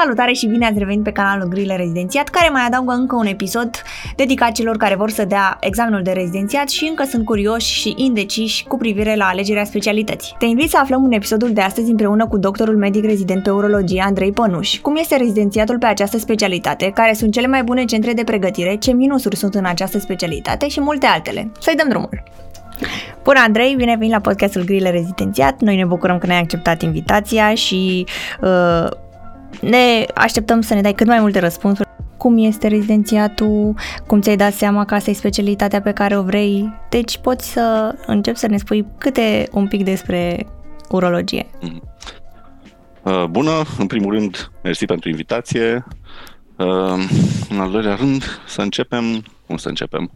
Salutare și bine ați revenit pe canalul Grile Rezidențiat, care mai adaugă încă un episod dedicat celor care vor să dea examenul de rezidențiat și încă sunt curioși și indeciși cu privire la alegerea specialității. Te invit să aflăm în episodul de astăzi împreună cu doctorul medic rezident pe urologie Andrei Pănuș, cum este rezidențiatul pe această specialitate, care sunt cele mai bune centre de pregătire, ce minusuri sunt în această specialitate și multe altele. Să-i dăm drumul! Bună, Andrei, bine venit la podcastul Grile Rezidențiat. Noi ne bucurăm că ne-ai acceptat invitația și uh, ne așteptăm să ne dai cât mai multe răspunsuri. Cum este rezidențiatul, cum ți-ai dat seama că asta e specialitatea pe care o vrei. Deci poți să începi să ne spui câte un pic despre urologie. Mhm. Uh, bună, în primul rând, mersi pentru invitație. Uh, în al doilea rând, să începem, cum să începem?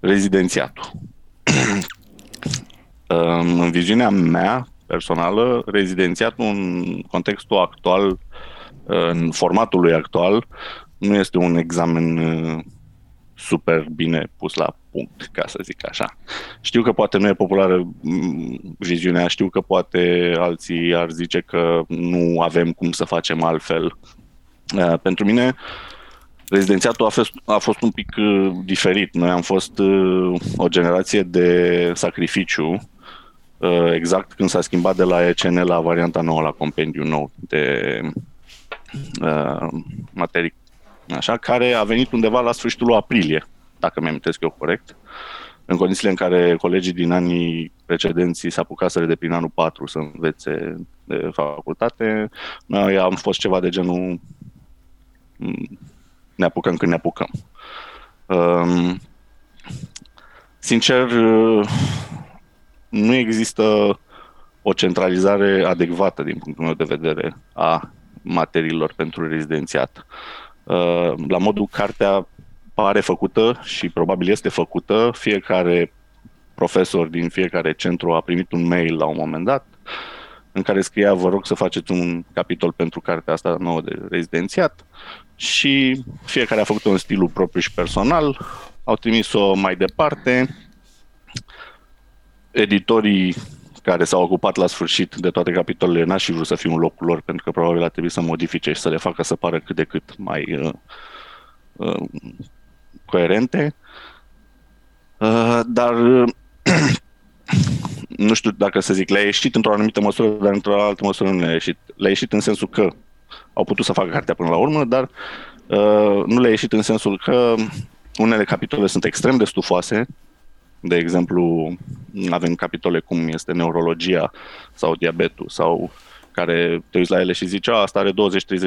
Rezidențiatul. în viziunea mea personală, rezidențiatul în contextul actual, în formatul lui actual, nu este un examen uh, super bine pus la punct, ca să zic așa. Știu că poate nu e populară mm, viziunea, știu că poate alții ar zice că nu avem cum să facem altfel. Uh, pentru mine, rezidențiatul a fost, a fost un pic uh, diferit. Noi am fost uh, o generație de sacrificiu, uh, exact când s-a schimbat de la ECN la varianta nouă, la compendiu nou de uh, materii, așa, care a venit undeva la sfârșitul lui aprilie, dacă mi-am eu corect, în condițiile în care colegii din anii precedenți s-a apucat să de prin anul 4 să învețe de facultate, noi am fost ceva de genul ne apucăm când ne apucăm. Um, sincer, nu există o centralizare adecvată din punctul meu de vedere a materiilor pentru rezidențiat. Uh, la modul cartea pare făcută și probabil este făcută, fiecare profesor din fiecare centru a primit un mail la un moment dat în care scria vă rog să faceți un capitol pentru cartea asta nouă de rezidențiat și fiecare a făcut-o în stilul propriu și personal, au trimis-o mai departe. Editorii care s-au ocupat la sfârșit de toate capitolele n-aș fi vrut să fiu în locul lor, pentru că probabil a trebuit să modifice și să le facă să pară cât de cât mai uh, uh, coerente. Uh, dar nu știu dacă să zic, le-a ieșit într-o anumită măsură, dar într-o altă măsură nu le-a ieșit. Le-a ieșit în sensul că au putut să facă cartea până la urmă, dar uh, nu le-a ieșit în sensul că unele capitole sunt extrem de stufoase, de exemplu, avem capitole cum este neurologia sau diabetul sau care te uiți la ele și zici, a, asta are 20-30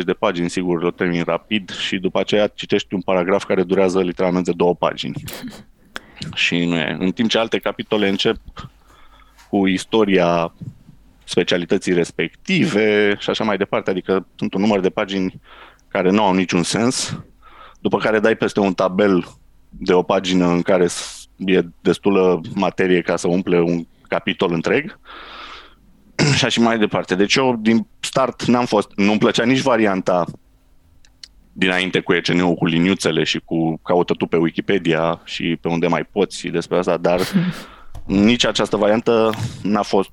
de pagini, sigur, o termin rapid și după aceea citești un paragraf care durează literalmente două pagini. și nu e. În timp ce alte capitole încep cu istoria specialității respective și așa mai departe, adică sunt un număr de pagini care nu au niciun sens, după care dai peste un tabel de o pagină în care e destulă materie ca să umple un capitol întreg și așa mai departe. Deci eu din start n-am fost, nu-mi plăcea nici varianta dinainte cu ECN-ul, cu liniuțele și cu caută tu pe Wikipedia și pe unde mai poți despre asta, dar nici această variantă n-a fost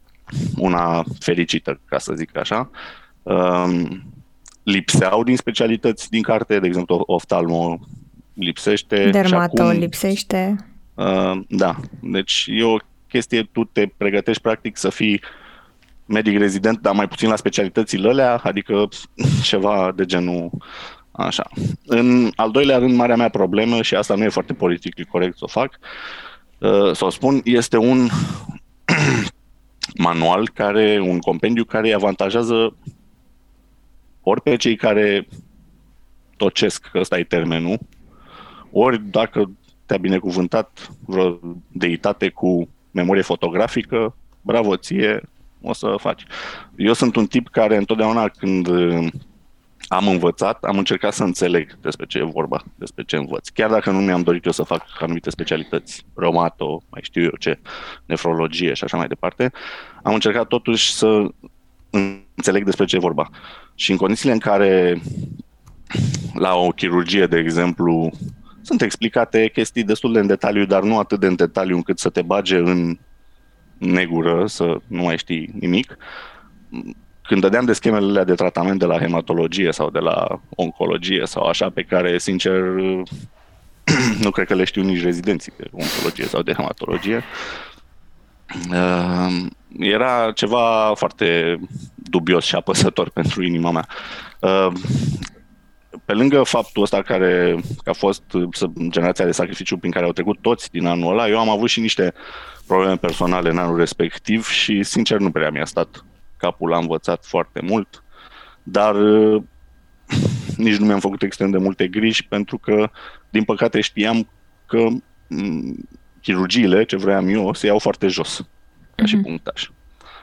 una fericită, ca să zic așa. Um, lipseau din specialități din carte, de exemplu, oftalmo lipsește. Dermato acum, lipsește. Uh, da, deci e o chestie, tu te pregătești practic să fii medic rezident, dar mai puțin la specialitățile alea, adică ceva de genul așa. În al doilea rând, marea mea problemă, și asta nu e foarte politic corect să o fac, uh, să o spun, este un manual, care, un compendiu care îi avantajează ori pe cei care tocesc, că ăsta e termenul, ori dacă te-a binecuvântat vreo deitate cu memorie fotografică, bravo ție, o să faci. Eu sunt un tip care întotdeauna când am învățat, am încercat să înțeleg despre ce e vorba, despre ce învăț. Chiar dacă nu mi-am dorit eu să fac anumite specialități, romato, mai știu eu ce, nefrologie și așa mai departe, am încercat totuși să înțeleg despre ce e vorba. Și în condițiile în care la o chirurgie, de exemplu, sunt explicate chestii destul de în detaliu, dar nu atât de în detaliu încât să te bage în negură, să nu mai știi nimic, când dădeam de schemele de tratament de la hematologie sau de la oncologie sau așa, pe care, sincer, nu cred că le știu nici rezidenții de oncologie sau de hematologie, uh, era ceva foarte dubios și apăsător pentru inima mea. Uh, pe lângă faptul ăsta care a fost generația de sacrificiu prin care au trecut toți din anul ăla, eu am avut și niște probleme personale în anul respectiv și, sincer, nu prea mi-a stat capul, l-a învățat foarte mult, dar nici nu mi-am făcut extrem de multe griji pentru că, din păcate, știam că chirurgiile, ce vreau eu, se iau foarte jos, ca mm-hmm. și mhm. punctaj.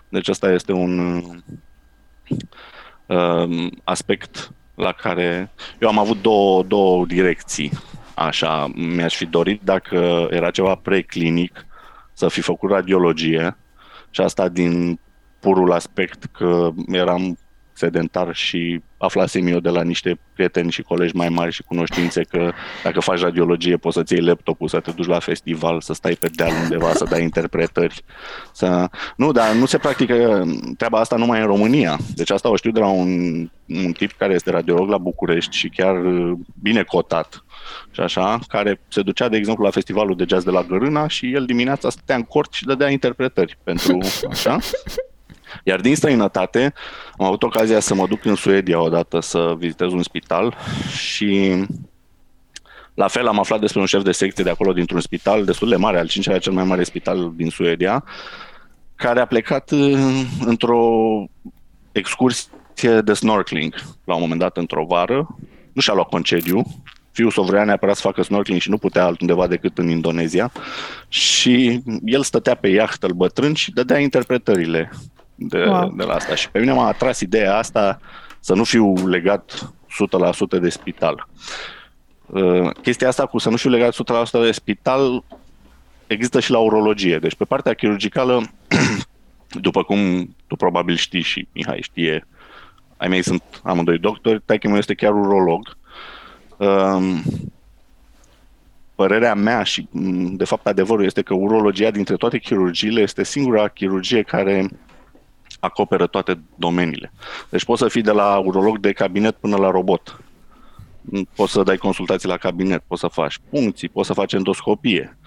Deci asta este un uh, aspect la care eu am avut două, două direcții. Așa, mi-aș fi dorit dacă era ceva preclinic să fi făcut radiologie și asta din purul aspect că eram sedentar și aflasem eu de la niște prieteni și colegi mai mari și cunoștințe că dacă faci radiologie poți să-ți iei laptopul, să te duci la festival, să stai pe deal undeva, să dai interpretări. Să... Nu, dar nu se practică treaba asta numai în România. Deci asta o știu de la un, un tip care este radiolog la București și chiar bine cotat și așa, care se ducea, de exemplu, la festivalul de jazz de la Gărâna și el dimineața stătea în cort și dădea interpretări pentru așa. Iar din străinătate am avut ocazia să mă duc în Suedia odată să vizitez un spital și la fel am aflat despre un șef de secție de acolo dintr-un spital destul de mare, al cincilea cel mai mare spital din Suedia, care a plecat uh, într-o excursie de snorkeling la un moment dat într-o vară. Nu și-a luat concediu, fiul său vrea neapărat să facă snorkeling și nu putea altundeva decât în Indonezia. Și el stătea pe iahtă bătrân și dădea interpretările de, wow. de la asta. Și pe mine m-a atras ideea asta să nu fiu legat 100% de spital. Uh, chestia asta cu să nu fiu legat 100% de spital există și la urologie. Deci pe partea chirurgicală, după cum tu probabil știi și Mihai știe, ai mei sunt amândoi doctori, taică meu este chiar urolog. Um, părerea mea și, de fapt, adevărul este că urologia dintre toate chirurgiile este singura chirurgie care acoperă toate domeniile. Deci poți să fii de la urolog de cabinet până la robot. Poți să dai consultații la cabinet, poți să faci puncții, poți să faci endoscopie.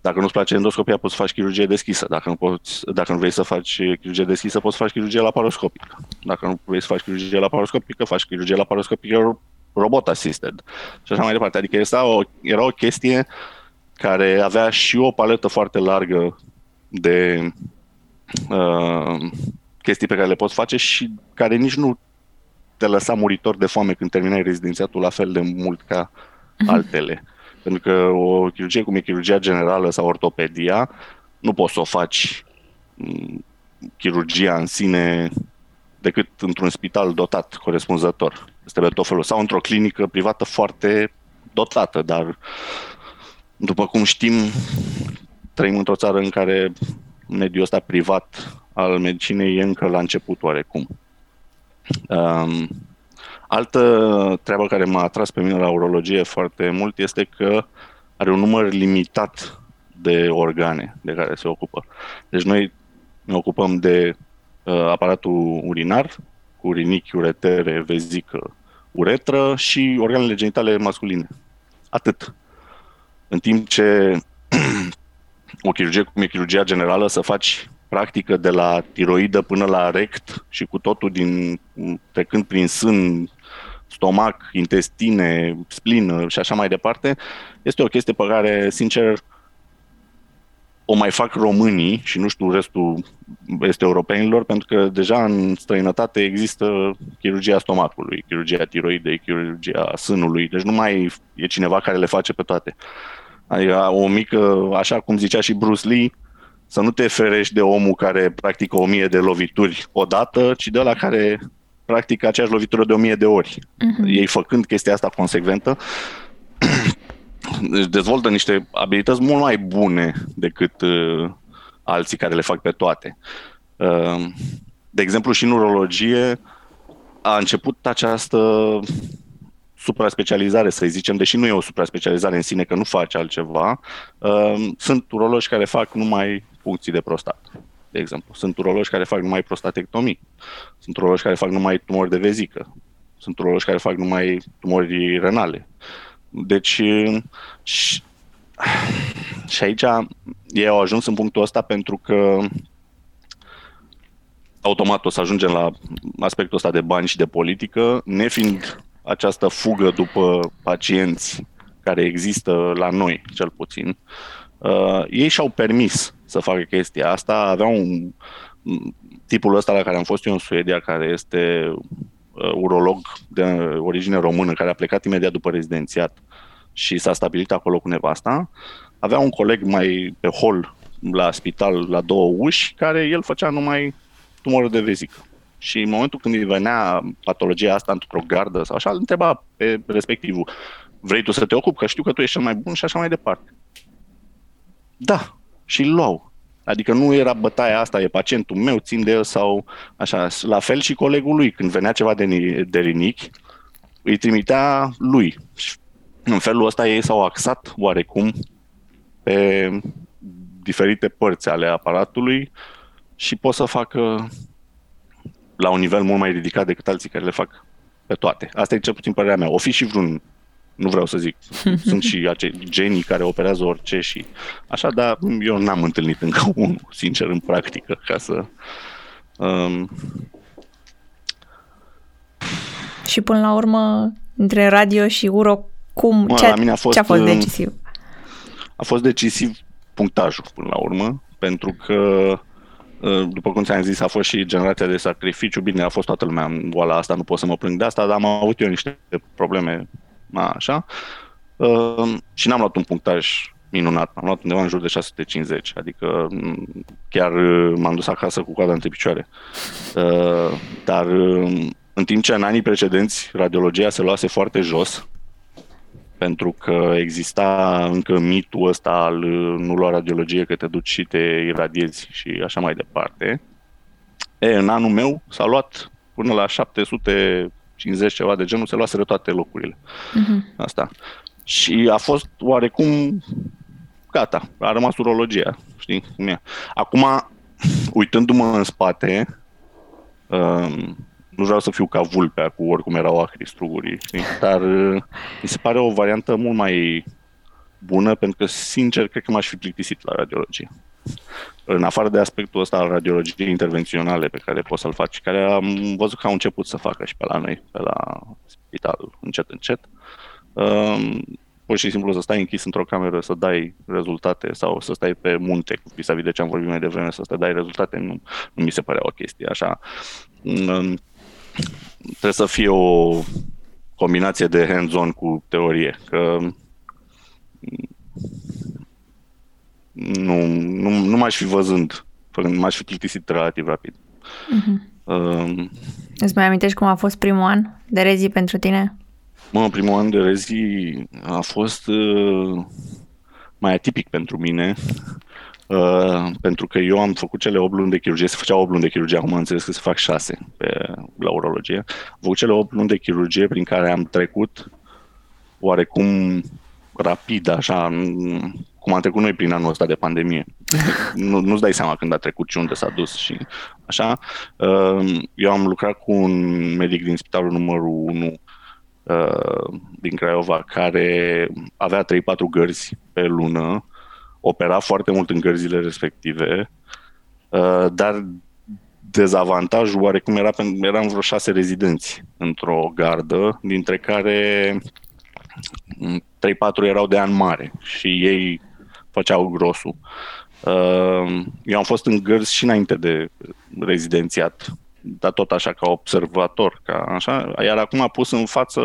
Dacă nu-ți place endoscopia, poți să faci chirurgie deschisă. Dacă nu, poți, dacă nu vrei să faci chirurgie deschisă, poți să faci chirurgie laparoscopică. Dacă nu vrei să faci chirurgie laparoscopică, faci chirurgie laparoscopică robot assisted. Și așa mai departe. Adică era o, era o chestie care avea și o paletă foarte largă de uh, chestii pe care le poți face și care nici nu te lăsa muritor de foame când terminai rezidențiatul la fel de mult ca mm-hmm. altele. Pentru că o chirurgie cum e chirurgia generală sau ortopedia, nu poți să o faci mm, chirurgia în sine decât într-un spital dotat corespunzător. Este pe tot felul. Sau într-o clinică privată foarte dotată, dar după cum știm, trăim într-o țară în care mediul ăsta privat al medicinei e încă la început oarecum. Um, altă treabă care m-a atras pe mine la urologie foarte mult este că are un număr limitat de organe de care se ocupă. Deci noi ne ocupăm de uh, aparatul urinar, cu rinichi, uretere, vezică, uretră și organele genitale masculine. Atât. În timp ce o chirurgie cum e chirurgia generală, să faci practică de la tiroidă până la rect și cu totul din, trecând prin sân, stomac, intestine, splină și așa mai departe, este o chestie pe care, sincer, o mai fac românii și nu știu restul este europenilor, pentru că deja în străinătate există chirurgia stomacului, chirurgia tiroidei, chirurgia sânului, deci nu mai e cineva care le face pe toate. Adică o mică, așa cum zicea și Bruce Lee, să nu te ferești de omul care practică o mie de lovituri odată, ci de la care practică aceeași lovitură de o mie de ori. Uh-huh. Ei făcând chestia asta consecventă, dezvoltă niște abilități mult mai bune decât uh, alții care le fac pe toate. Uh, de exemplu, și în urologie a început această supra-specializare, să zicem, deși nu e o supra-specializare în sine, că nu face altceva, uh, sunt urologi care fac numai funcții de prostată. de exemplu. Sunt urologi care fac numai prostatectomii. Sunt urologi care fac numai tumori de vezică. Sunt urologi care fac numai tumori renale. Deci, și, și aici ei au ajuns în punctul ăsta pentru că automat o să ajungem la aspectul ăsta de bani și de politică, nefiind această fugă după pacienți care există la noi, cel puțin, uh, ei și-au permis să facă chestia asta. Aveau un tipul ăsta la care am fost eu în Suedia, care este uh, urolog de origine română, care a plecat imediat după rezidențiat și s-a stabilit acolo cu nevasta, avea un coleg mai pe hol la spital, la două uși, care el făcea numai tumoră de vezică. Și în momentul când îi venea patologia asta într-o gardă sau așa, îl întreba pe respectivul, vrei tu să te ocupi, că știu că tu ești cel mai bun și așa mai departe. Da, și îl luau. Adică nu era bătaia asta, e pacientul meu, țin de el sau așa. La fel și colegul lui, când venea ceva de, de rinichi, îi trimitea lui. Și în felul ăsta ei s-au axat oarecum pe diferite părți ale aparatului și pot să facă la un nivel mult mai ridicat decât alții care le fac pe toate. Asta e cel puțin părerea mea. O fi și vreun, nu vreau să zic, sunt și acei genii care operează orice și așa, dar eu n-am întâlnit încă unul, sincer, în practică, ca să... Um... Și până la urmă, între radio și uro, cum, mă, ce, a, mine a fost, ce a fost um, decisiv? A fost decisiv punctajul până la urmă, pentru că Uh, după cum ți-am zis, a fost și generația de sacrificiu. Bine, a fost toată lumea în boala asta, nu pot să mă plâng de asta, dar am avut eu niște probleme așa. Uh, și n-am luat un punctaj minunat. Am luat undeva în jur de 650, adică mm, chiar uh, m-am dus acasă cu coada între picioare. Dar în timp ce în anii precedenți radiologia se luase foarte jos, pentru că exista încă mitul ăsta al nu lua radiologie că te duci și te iradiezi și așa mai departe. E, în anul meu s-a luat până la 750 ceva de genul, se luaseră toate locurile. Uh-huh. Asta. Și a fost oarecum gata, a rămas urologia, știi cum e. Acum, uitându-mă în spate, um, nu vreau să fiu ca vulpea cu oricum erau acri strugurii, știi? dar uh, mi se pare o variantă mult mai bună pentru că, sincer, cred că m-aș fi plictisit la radiologie. În afară de aspectul ăsta al radiologiei intervenționale pe care poți să-l faci, care am văzut că au început să facă și pe la noi, pe la spital, încet, încet, um, pur și simplu să stai închis într-o cameră, să dai rezultate sau să stai pe munte, vis-a-vis de ce am vorbit mai devreme, să stai dai rezultate, nu, nu mi se părea o chestie așa. Um, trebuie să fie o combinație de hands-on cu teorie, că nu, nu, nu m-aș fi văzând, m-aș fi plictisit relativ rapid. Uh-huh. Uh, Îți mai amintești cum a fost primul an de rezi pentru tine? Mă, primul an de rezi a fost uh, mai atipic pentru mine. Uh, pentru că eu am făcut cele 8 luni de chirurgie, se făceau 8 luni de chirurgie, acum am înțeles că se fac 6 pe, la urologie. Am făcut cele 8 luni de chirurgie prin care am trecut oarecum rapid, așa, cum am trecut noi prin anul ăsta de pandemie. nu, nu-ți dai seama când a trecut și unde s-a dus și așa. Uh, eu am lucrat cu un medic din spitalul numărul 1 uh, din Craiova care avea 3-4 gărzi pe lună opera foarte mult în gărzile respective, uh, dar dezavantajul oarecum era, eram vreo șase rezidenți într-o gardă, dintre care 3-4 erau de an mare și ei făceau grosul. Uh, eu am fost în gărzi și înainte de rezidențiat, dar tot așa ca observator, ca așa, iar acum a pus în față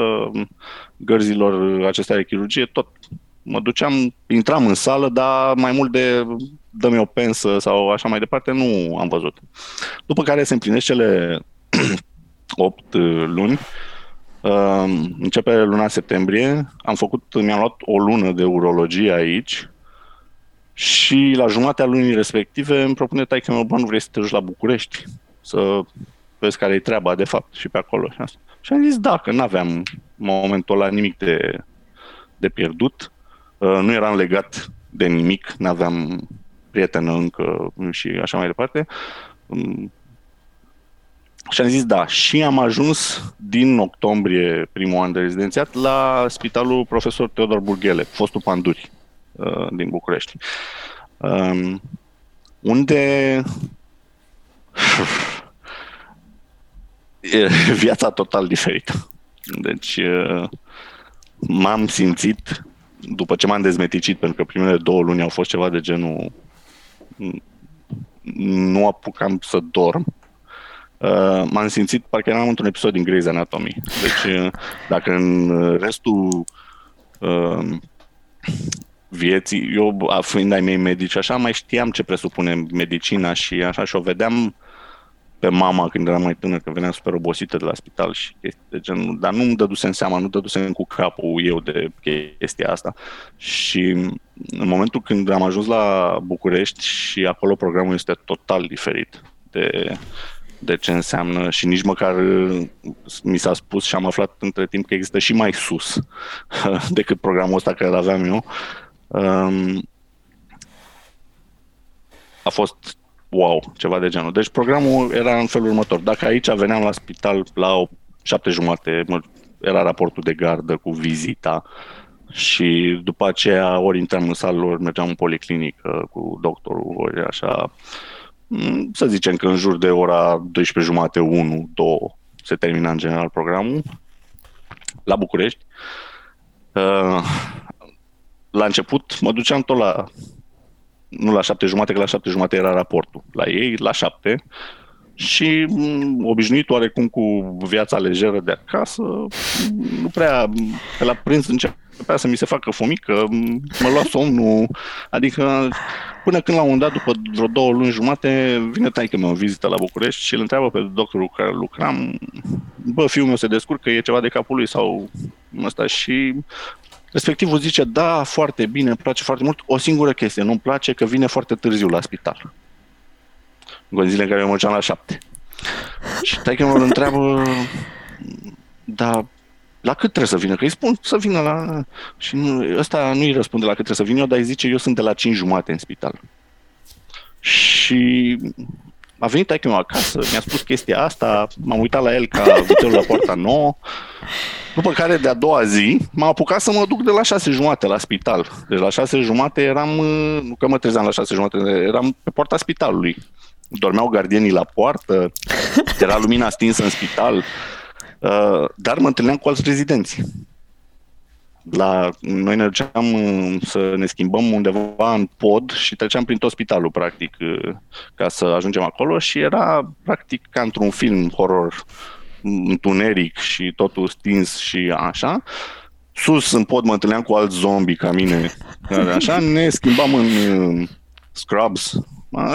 gărzilor acestea de chirurgie tot mă duceam, intram în sală, dar mai mult de dă-mi o pensă sau așa mai departe, nu am văzut. După care se împlinesc cele 8 luni, începe luna septembrie, am făcut, mi-am luat o lună de urologie aici și la jumatea lunii respective îmi propune taică meu, bă, nu vrei să te duci la București, să vezi care e treaba de fapt și pe acolo. Și am zis da, că nu aveam momentul ăla nimic de, de pierdut. Uh, nu eram legat de nimic, nu aveam prietenă încă și așa mai departe. Um, și am zis da. Și am ajuns din octombrie, primul an de rezidențiat, la spitalul profesor Teodor Burghele, fostul Panduri uh, din București. Um, unde e viața total diferită. Deci uh, m-am simțit, după ce m-am dezmeticit, pentru că primele două luni au fost ceva de genul nu apucam să dorm, Uh, m-am simțit parcă eram într-un episod din Grey's Anatomy. Deci, uh, dacă în restul uh, vieții, eu fiind ai mei medici, așa mai știam ce presupune medicina și așa și o vedeam pe mama când eram mai tânăr, că venea super obosită de la spital și chestii de genul, dar nu-mi dădusem seama, nu dădusem cu capul eu de chestia asta. Și în momentul când am ajuns la București și acolo programul este total diferit de de ce înseamnă și nici măcar uh, mi s-a spus și am aflat între timp că există și mai sus decât programul ăsta care îl aveam eu. Um, a fost wow, ceva de genul. Deci programul era în felul următor. Dacă aici veneam la spital la o șapte jumate, era raportul de gardă cu vizita și după aceea ori intram în sală, ori mergeam în policlinică cu doctorul, ori așa Mm, să zicem că în jur de ora 12 jumate, 1, 2 se termina în general programul la București. Uh, la început mă duceam tot la nu la șapte jumate, că la șapte jumate era raportul. La ei, la șapte. Și mm, obișnuit oarecum cu viața lejeră de acasă, nu prea, pe la prânz începea să mi se facă fomică, mă lua somnul, adică Până când la un dat, după vreo două luni jumate, vine taică meu în vizită la București și îl întreabă pe doctorul cu care lucram, bă, fiul meu se descurcă, e ceva de capul lui sau ăsta și respectivul zice, da, foarte bine, îmi place foarte mult, o singură chestie, nu-mi place că vine foarte târziu la spital. În zile în care eu mergeam la șapte. Și taică îl întreabă, da, la cât trebuie să vină? Că îi spun să vină la... Și nu, ăsta nu îi răspunde la cât trebuie să vină, dar îi zice eu sunt de la 5 jumate în spital. Și a venit aici meu acasă, mi-a spus chestia asta, m-am uitat la el ca vitelul la poarta nouă, după care de-a doua zi m-am apucat să mă duc de la șase jumate la spital. Deci la șase jumate eram, nu că mă trezeam la șase jumate, eram pe poarta spitalului. Dormeau gardienii la poartă, era lumina stinsă în spital. Uh, dar mă întâlneam cu alți rezidenți. La, noi ne duceam uh, să ne schimbăm undeva în pod și treceam prin tot spitalul, practic, uh, ca să ajungem acolo și era, practic, ca într-un film horror, întuneric și totul stins și așa. Sus în pod mă întâlneam cu alți zombi ca mine, așa, ne schimbam în scrubs,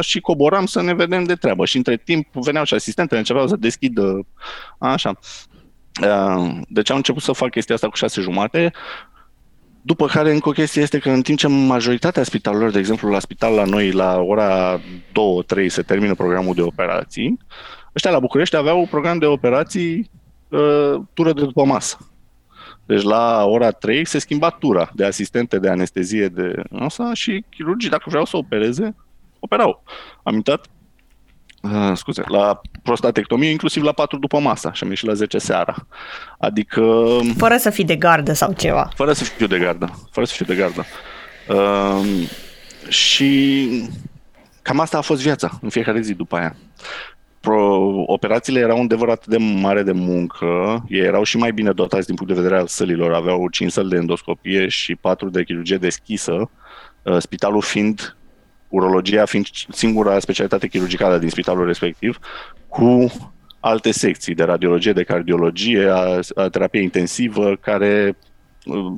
și coboram să ne vedem de treabă. Și între timp veneau și asistentele, începeau să deschidă așa. Uh, deci am început să fac chestia asta cu șase jumate, după care încă o chestie este că în timp ce majoritatea spitalelor, de exemplu la spital la noi la ora 2-3 se termină programul de operații, ăștia la București aveau un program de operații uh, tură de după masă. Deci la ora 3 se schimba tura de asistente de anestezie de asta și chirurgii, dacă vreau să opereze, operau. Am intrat Uh, scuze, la prostatectomie, inclusiv la 4 după masa și am ieșit la 10 seara. Adică... Fără să fii de gardă sau ceva. Fără să fiu de gardă. Fără să fiu de gardă. Uh, și cam asta a fost viața în fiecare zi după aia. Pro, operațiile erau un adevărat de mare de muncă, ei erau și mai bine dotați din punct de vedere al sălilor, aveau 5 săli de endoscopie și 4 de chirurgie deschisă, uh, spitalul fiind urologia fiind singura specialitate chirurgicală din spitalul respectiv, cu alte secții de radiologie, de cardiologie, a, a terapie intensivă, care uh,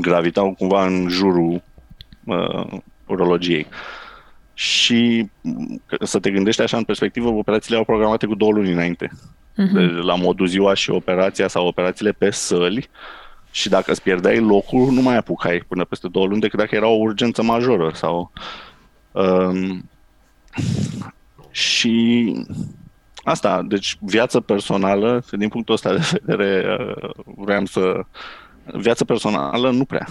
gravitau cumva în jurul uh, urologiei. Și să te gândești așa în perspectivă, operațiile au programate cu două luni înainte. Uh-huh. Deci, la modul ziua și operația sau operațiile pe săli, uh, și dacă îți pierdeai locul, nu mai apucai până peste două luni decât dacă era o urgență majoră sau... Um, și asta, deci viața personală, din punctul ăsta de vedere, uh, vreau să... Viața personală nu prea.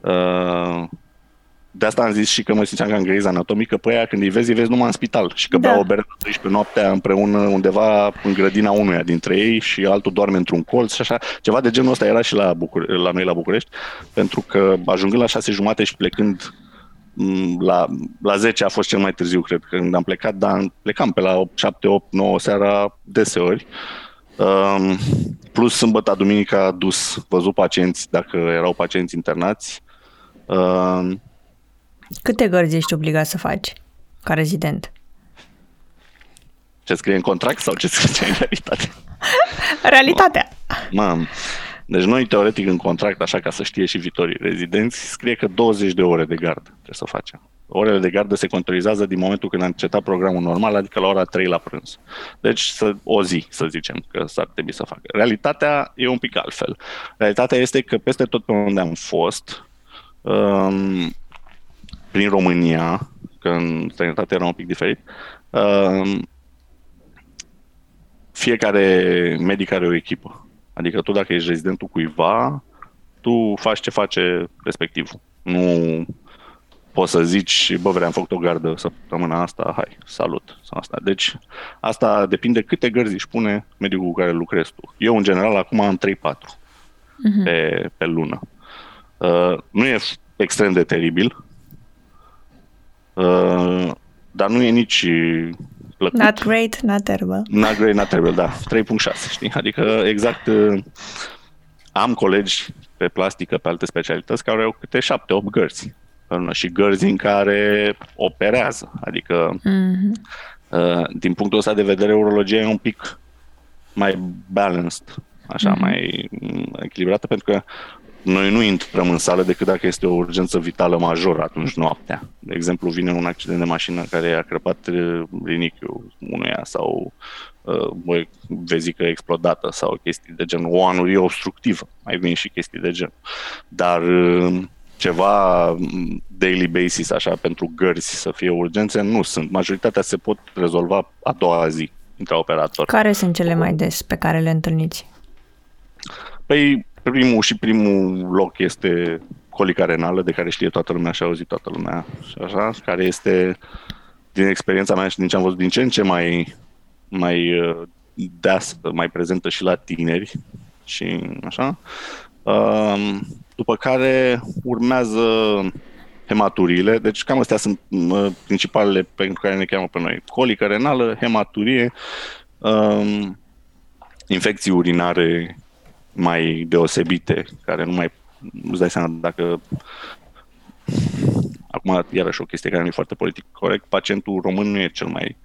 Uh, de asta am zis și că mă simțeam ca în Grey's Anatomy, că pe aia când îi vezi, îi vezi numai în spital și că da. beau o bere la 12 noaptea împreună undeva în grădina unuia dintre ei și altul doarme într-un colț și așa. Ceva de genul ăsta era și la, Bucure- la noi la București, pentru că ajungând la șase jumate și plecând la, la 10 a fost cel mai târziu, cred, când am plecat, dar plecam pe la 8, 7, 8, 9 seara deseori. Um, plus sâmbătă, duminica, dus, văzut pacienți, dacă erau pacienți internați. Um, Câte gărzi ești obligat să faci ca rezident? Ce scrie în contract sau ce scrie în realitate? Realitatea. Mam. Deci noi, teoretic, în contract, așa ca să știe și viitorii rezidenți, scrie că 20 de ore de gardă trebuie să facem. Orele de gardă se controlizează din momentul când am încetat programul normal, adică la ora 3 la prânz. Deci să, o zi, să zicem, că s-ar trebui să facă. Realitatea e un pic altfel. Realitatea este că peste tot pe unde am fost, um, prin România, că în străinătate era un pic diferit, um, fiecare medic are o echipă. Adică tu dacă ești rezidentul cuiva, tu faci ce face respectivul. Nu poți să zici, bă, vreau, am făcut o gardă săptămâna asta, hai, salut. Sau asta. Deci asta depinde câte gărzi își pune medicul cu care lucrezi tu. Eu, în general, acum am 3-4 uh-huh. Mhm. pe, pe lună. Uh, nu e extrem de teribil, uh, dar nu e nici plăcut. Not great, not terrible. Not great, not terrible, da. 3.6, știi? Adică exact uh, am colegi pe plastică, pe alte specialități, care au câte 7-8 gărzi și gărzi în care operează. Adică, mm-hmm. uh, din punctul ăsta de vedere, urologia e un pic mai balanced, așa, mm-hmm. mai echilibrată, pentru că noi nu intrăm în sală decât dacă este o urgență vitală majoră atunci noaptea. De exemplu, vine un accident de mașină care a crăpat uh, rinichiul unuia sau uh, o vezică explodată sau chestii de genul, o anurie obstructivă, mai vin și chestii de genul. Dar uh, ceva mm, daily basis, așa, pentru gărzi să fie urgențe, nu sunt. Majoritatea se pot rezolva a doua zi între operator. Care sunt cele mai des pe care le întâlniți? Păi, primul și primul loc este colica renală, de care știe toată lumea și a auzit toată lumea, și așa, care este, din experiența mea și din ce am văzut, din ce în ce mai, mai uh, deasă, mai prezentă și la tineri și așa. Um, după care urmează hematurile, deci cam astea sunt principalele pentru care ne cheamă pe noi. Colică renală, hematurie, um, infecții urinare mai deosebite, care nu mai îți dai seama dacă acum iarăși o chestie care nu e foarte politic corect, pacientul român nu e cel mai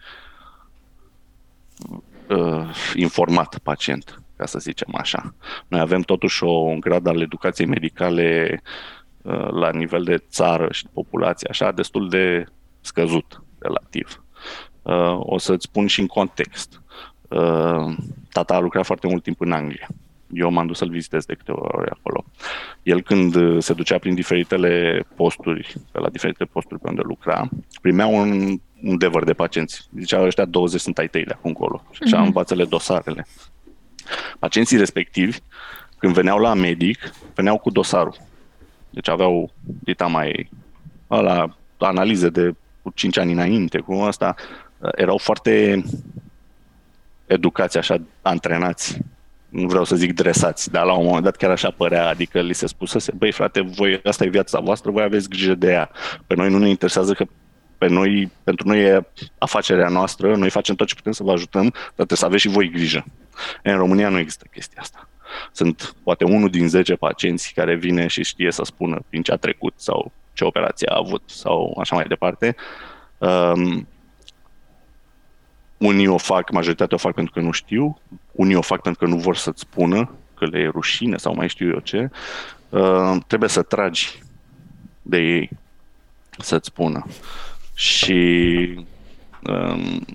uh, informat pacient ca să zicem așa. Noi avem totuși o, un grad al educației medicale uh, la nivel de țară și de populație, așa, destul de scăzut relativ. Uh, o să-ți spun și în context. Uh, tata a lucrat foarte mult timp în Anglia. Eu m-am dus să-l vizitez de câteva ori acolo. El când se ducea prin diferitele posturi, pe la diferite posturi pe unde lucra, primea un, un devăr de pacienți. Zicea, ăștia 20 sunt ai tăi de acum încolo. Și așa mm-hmm. învață-le dosarele. Pacienții respectivi, când veneau la medic, veneau cu dosarul. Deci aveau dita mai la analize de cu 5 ani înainte, cu asta, erau foarte educați, așa, antrenați nu vreau să zic dresați, dar la un moment dat chiar așa părea, adică li se spusese, băi frate, voi, asta e viața voastră, voi aveți grijă de ea. Pe noi nu ne interesează că pe noi, pentru noi e afacerea noastră, noi facem tot ce putem să vă ajutăm, dar trebuie să aveți și voi grijă. În România nu există chestia asta. Sunt poate unul din 10 pacienți care vine și știe să spună prin ce a trecut sau ce operație a avut sau așa mai departe. Um, unii o fac, majoritatea o fac pentru că nu știu, unii o fac pentru că nu vor să-ți spună că le e rușine sau mai știu eu ce. Uh, trebuie să tragi de ei să-ți spună. Și um,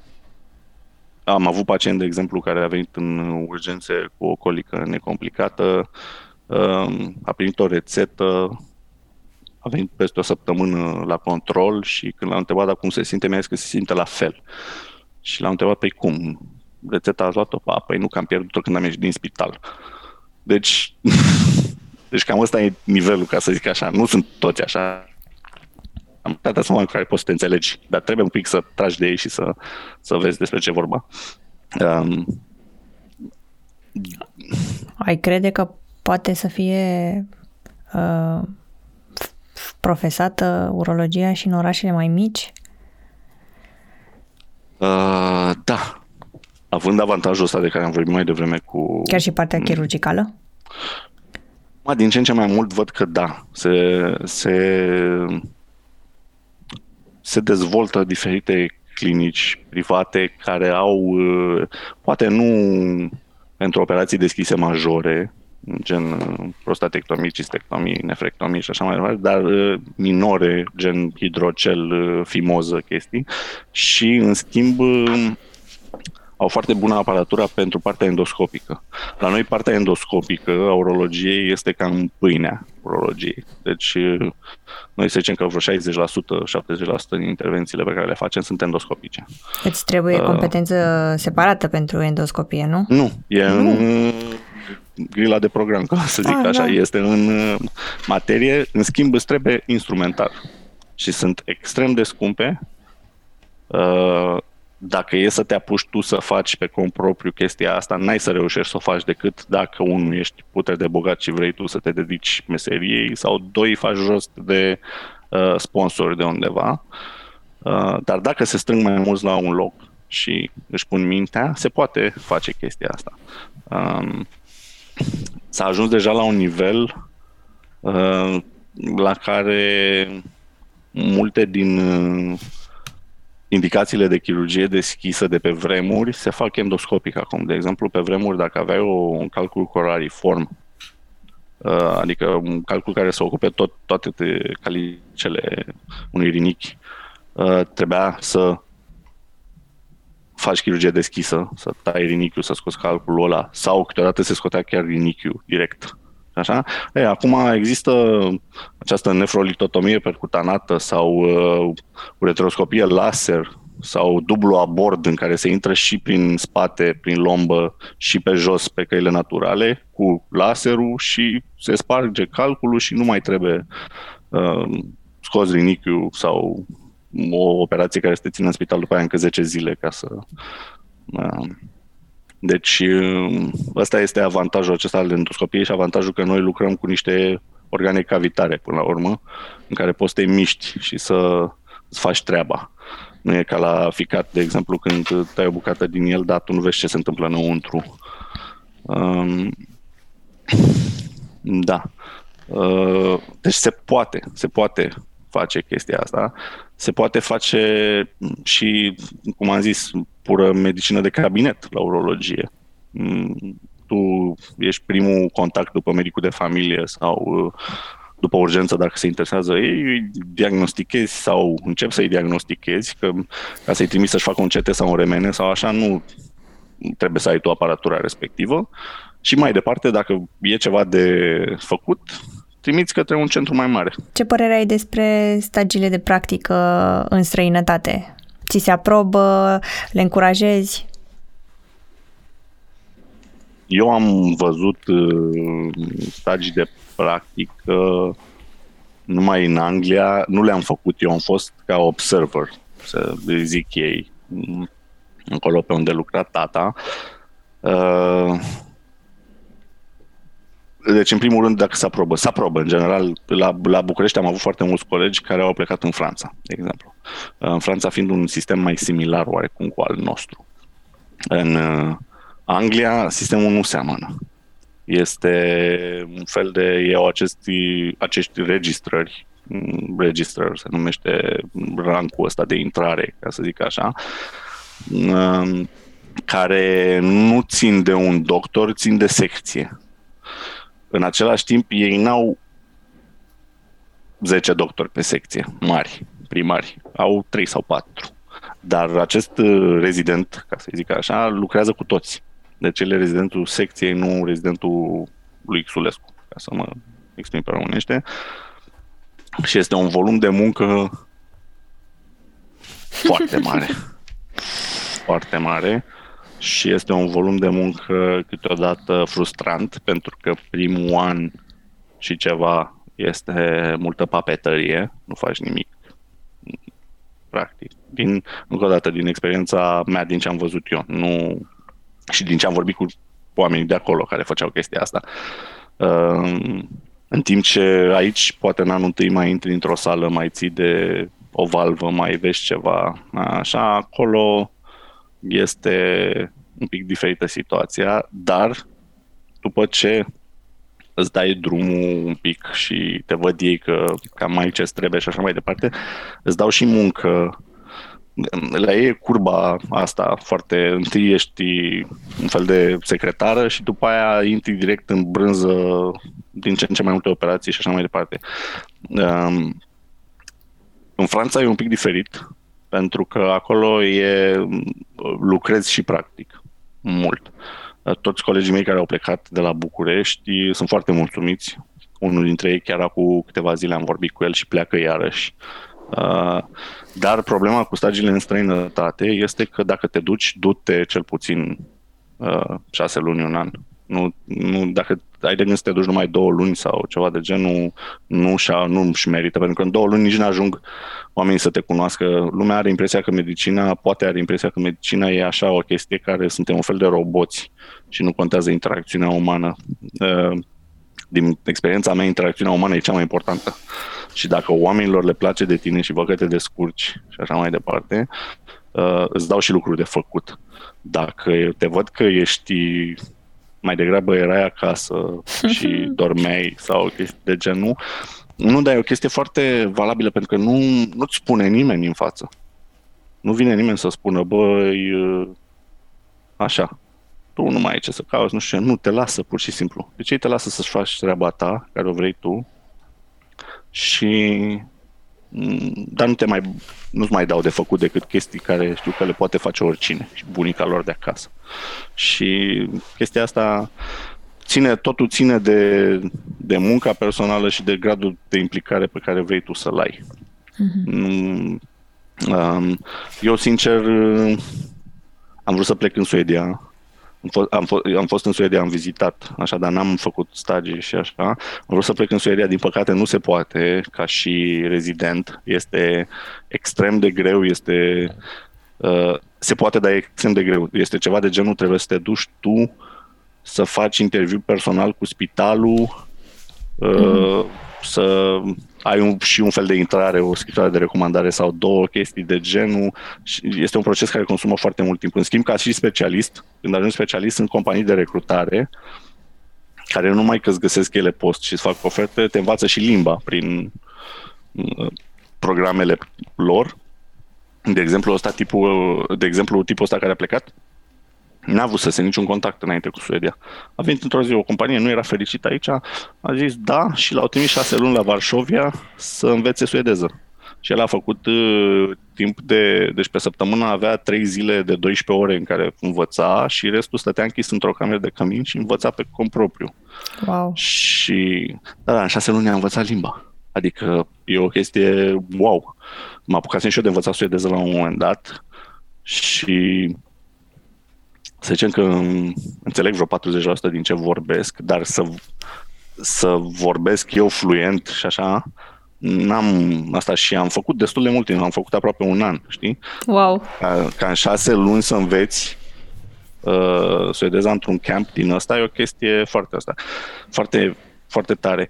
am avut pacient, de exemplu, care a venit în urgențe cu o colică necomplicată, um, a primit o rețetă, a venit peste o săptămână la control și când l-am întrebat dacă cum se simte, mi-a zis că se simte la fel. Și l-am întrebat, pe păi cum? Rețeta a luat-o? Pa, păi nu, că am pierdut-o când am ieșit din spital. Deci, deci cam ăsta e nivelul, ca să zic așa. Nu sunt toți așa. am dat seama care poți să te înțelegi, dar trebuie un pic să tragi de ei și să, să vezi despre ce vorba. Um, Ai crede că poate să fie uh, profesată urologia și în orașele mai mici? Uh, da. Având avantajul ăsta de care am vorbit mai devreme cu... Chiar și partea chirurgicală? Ma, din ce în ce mai mult văd că da. Se, se, se dezvoltă diferite clinici private care au, uh, poate nu pentru operații deschise majore, gen uh, prostatectomii, cistectomii, nefrectomii și așa mai departe, dar uh, minore, gen hidrocel, uh, fimoză, chestii. Și, în schimb, au foarte bună aparatură pentru partea endoscopică. La noi partea endoscopică a urologiei este cam pâinea urologiei. Deci noi să zicem că vreo 60%, 70% din intervențiile pe care le facem sunt endoscopice. Îți trebuie uh, competență separată pentru endoscopie, nu? Nu, e nu. în grila de program, ca să zic ah, așa, da. este în uh, materie, în schimb îți trebuie instrumentar și sunt extrem de scumpe. Uh, dacă e să te apuci tu să faci pe cont propriu chestia asta, n-ai să reușești să o faci decât dacă unul ești putere de bogat și vrei tu să te dedici meseriei sau doi faci jos de uh, sponsori de undeva. Uh, dar dacă se strâng mai mulți la un loc și își pun mintea, se poate face chestia asta. Um, s-a ajuns deja la un nivel uh, la care multe din uh, indicațiile de chirurgie deschisă de pe vremuri se fac endoscopic acum. De exemplu, pe vremuri, dacă aveai o, un calcul corariform, uh, adică un calcul care să ocupe tot, toate calicele unui rinichi, uh, trebuia să faci chirurgie deschisă, să tai rinichiul, să scoți calculul ăla, sau câteodată se scotea chiar rinichiul direct. Așa? E, acum există această nefrolitotomie percutanată sau uh, ureteroscopie laser sau dublu abord în care se intră și prin spate, prin lombă și pe jos pe căile naturale cu laserul și se sparge calculul și nu mai trebuie uh, scos rinichiul sau o operație care să te țină în spital după aia încă 10 zile ca să... Uh, deci uh, ăsta este avantajul acesta al endoscopiei și avantajul că noi lucrăm cu niște organe cavitare până la urmă, în care poți să te miști și să îți faci treaba. Nu e ca la ficat, de exemplu, când tai o bucată din el, dar tu nu vezi ce se întâmplă înăuntru. Um, da. Uh, deci se poate, se poate face chestia asta. Se poate face și, cum am zis, pură medicină de cabinet la urologie. Mm, tu ești primul contact după medicul de familie sau uh, după urgență dacă se interesează ei, îi diagnostichezi sau începi să-i diagnostichezi, că ca să-i trimiți să-și facă un CT sau un remene sau așa, nu trebuie să ai tu aparatura respectivă. Și mai departe, dacă e ceva de făcut, trimiți către un centru mai mare. Ce părere ai despre stagiile de practică în străinătate? Ți se aprobă? Le încurajezi? Eu am văzut uh, stagii de practică numai în Anglia. Nu le-am făcut, eu am fost ca observer, să zic ei, acolo pe unde lucra tata. Uh, deci, în primul rând, dacă se aprobă, se aprobă. În general, la, la București am avut foarte mulți colegi care au plecat în Franța, de exemplu. În Franța fiind un sistem mai similar oarecum cu al nostru. În uh, Anglia, sistemul nu seamănă. Este un fel de, eu acesti, acești registrări, mm, registrări se numește rancul ăsta de intrare, ca să zic așa, um, care nu țin de un doctor, țin de secție. În același timp, ei n-au 10 doctori pe secție, mari, primari, au 3 sau 4. Dar acest uh, rezident, ca să zic așa, lucrează cu toți. Deci el e rezidentul secției, nu rezidentul lui Xulescu, ca să mă exprim pe românește. Și este un volum de muncă foarte mare. foarte mare și este un volum de muncă câteodată frustrant pentru că primul an și ceva este multă papetărie, nu faci nimic. practic. Din, încă o dată, din experiența mea, din ce am văzut eu, nu și din ce am vorbit cu oamenii de acolo care făceau chestia asta. Uh, în timp ce aici, poate în anul întâi mai intri într-o sală, mai ții de o valvă, mai vezi ceva. Așa, acolo este un pic diferită situația, dar după ce îți dai drumul un pic și te văd ei că cam mai ce trebuie și așa mai departe, îți dau și muncă la ei e curba asta foarte, întâi ești un fel de secretară și după aia intri direct în brânză din ce în ce mai multe operații și așa mai departe. Um, în Franța e un pic diferit, pentru că acolo e lucrezi și practic mult. Toți colegii mei care au plecat de la București sunt foarte mulțumiți. Unul dintre ei chiar acum câteva zile am vorbit cu el și pleacă iarăși. Uh, dar problema cu stagiile în străinătate este că dacă te duci, du-te cel puțin uh, șase luni, un an. Nu, nu, dacă ai de gând să te duci numai două luni sau ceva de genul, nu și nu își merită, pentru că în două luni nici nu ajung oamenii să te cunoască. Lumea are impresia că medicina, poate are impresia că medicina e așa o chestie care suntem un fel de roboți și nu contează interacțiunea umană. Uh, din experiența mea, interacțiunea umană e cea mai importantă. Și dacă oamenilor le place de tine și văd că te descurci și așa mai departe, uh, îți dau și lucruri de făcut. Dacă te văd că ești mai degrabă erai acasă și dormeai sau chestii de genul, nu, dar e o chestie foarte valabilă pentru că nu, nu-ți spune nimeni în față. Nu vine nimeni să spună, băi, uh, așa, tu nu mai ai ce să cauți, nu știu, nu, te lasă pur și simplu. Deci ei te lasă să-și faci treaba ta, care o vrei tu, și mm, dar nu te mai, nu-ți mai dau de făcut decât chestii care știu că le poate face oricine și bunica lor de acasă. Și chestia asta ține, totul ține de, de munca personală și de gradul de implicare pe care vrei tu să-l ai. Mm-hmm. Eu, sincer, am vrut să plec în Suedia am fost, am, fost, am fost în Suedia, am vizitat, așa, dar n-am făcut stagii și așa. Am vrut să plec în Suedia, din păcate nu se poate, ca și rezident. Este extrem de greu, este... Uh, se poate, dar e extrem de greu. Este ceva de genul, trebuie să te duci tu să faci interviu personal cu spitalul, uh, mm. Să ai un, și un fel de intrare, o scrisoare de recomandare sau două chestii de genul. Este un proces care consumă foarte mult timp. În schimb, ca și specialist, când ajungi specialist în companii de recrutare, care nu numai că îți găsesc ele post și îți fac oferte, te învață și limba prin uh, programele lor. De exemplu, ăsta, tipul, de exemplu, tipul ăsta care a plecat, N-a avut să se niciun contact înainte cu Suedia. A venit într-o zi o companie, nu era fericit aici, a zis da și l-au trimis șase luni la Varșovia să învețe suedeză. Și el a făcut uh, timp de... Deci pe săptămână avea trei zile de 12 ore în care învăța și restul stătea închis într-o cameră de cămin și învăța pe cont propriu. Wow. Și da, da, în șase luni a învățat limba. Adică e o chestie wow. M-a apucat și eu de învățat suedeză la un moment dat și să zicem că înțeleg vreo 40% din ce vorbesc, dar să, să vorbesc eu fluent și așa, n-am asta și am făcut destul de mult am făcut aproape un an, știi? Wow! Ca, ca în șase luni să înveți uh, suedeza într-un camp din ăsta e o chestie foarte asta, foarte, foarte tare.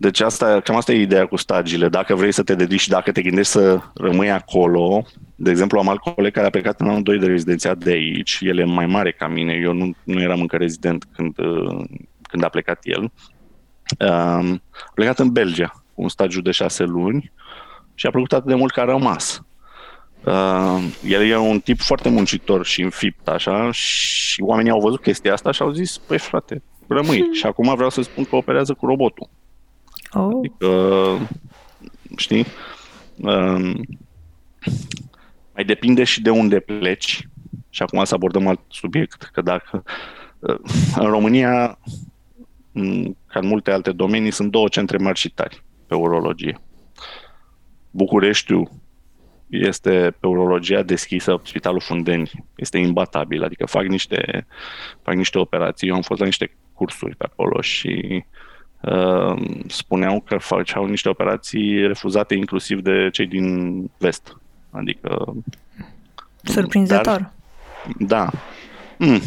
Deci asta, cam asta e ideea cu stagiile. Dacă vrei să te dedici, dacă te gândești să rămâi acolo, de exemplu, am alt coleg care a plecat în anul 2 de rezidențiat de aici, el e mai mare ca mine, eu nu, nu eram încă rezident când, uh, când a plecat el. Um, a plecat în Belgia cu un stagiu de șase luni și a plăcut atât de mult că a rămas. Uh, el e un tip foarte muncitor și înfipt, așa, și oamenii au văzut chestia asta și au zis, păi frate, rămâi. și acum vreau să spun că operează cu robotul. Oh. Adică, știi? Uh, mai depinde și de unde pleci. Și acum să abordăm alt subiect, că dacă în România, ca în multe alte domenii, sunt două centre mari și tari pe urologie. Bucureștiul este pe urologia deschisă, Spitalul Fundeni este imbatabil, adică fac niște, fac niște operații. Eu am fost la niște cursuri pe acolo și uh, spuneau că făceau niște operații refuzate inclusiv de cei din vest Adică... Surprinzător. Dar, da. Mm.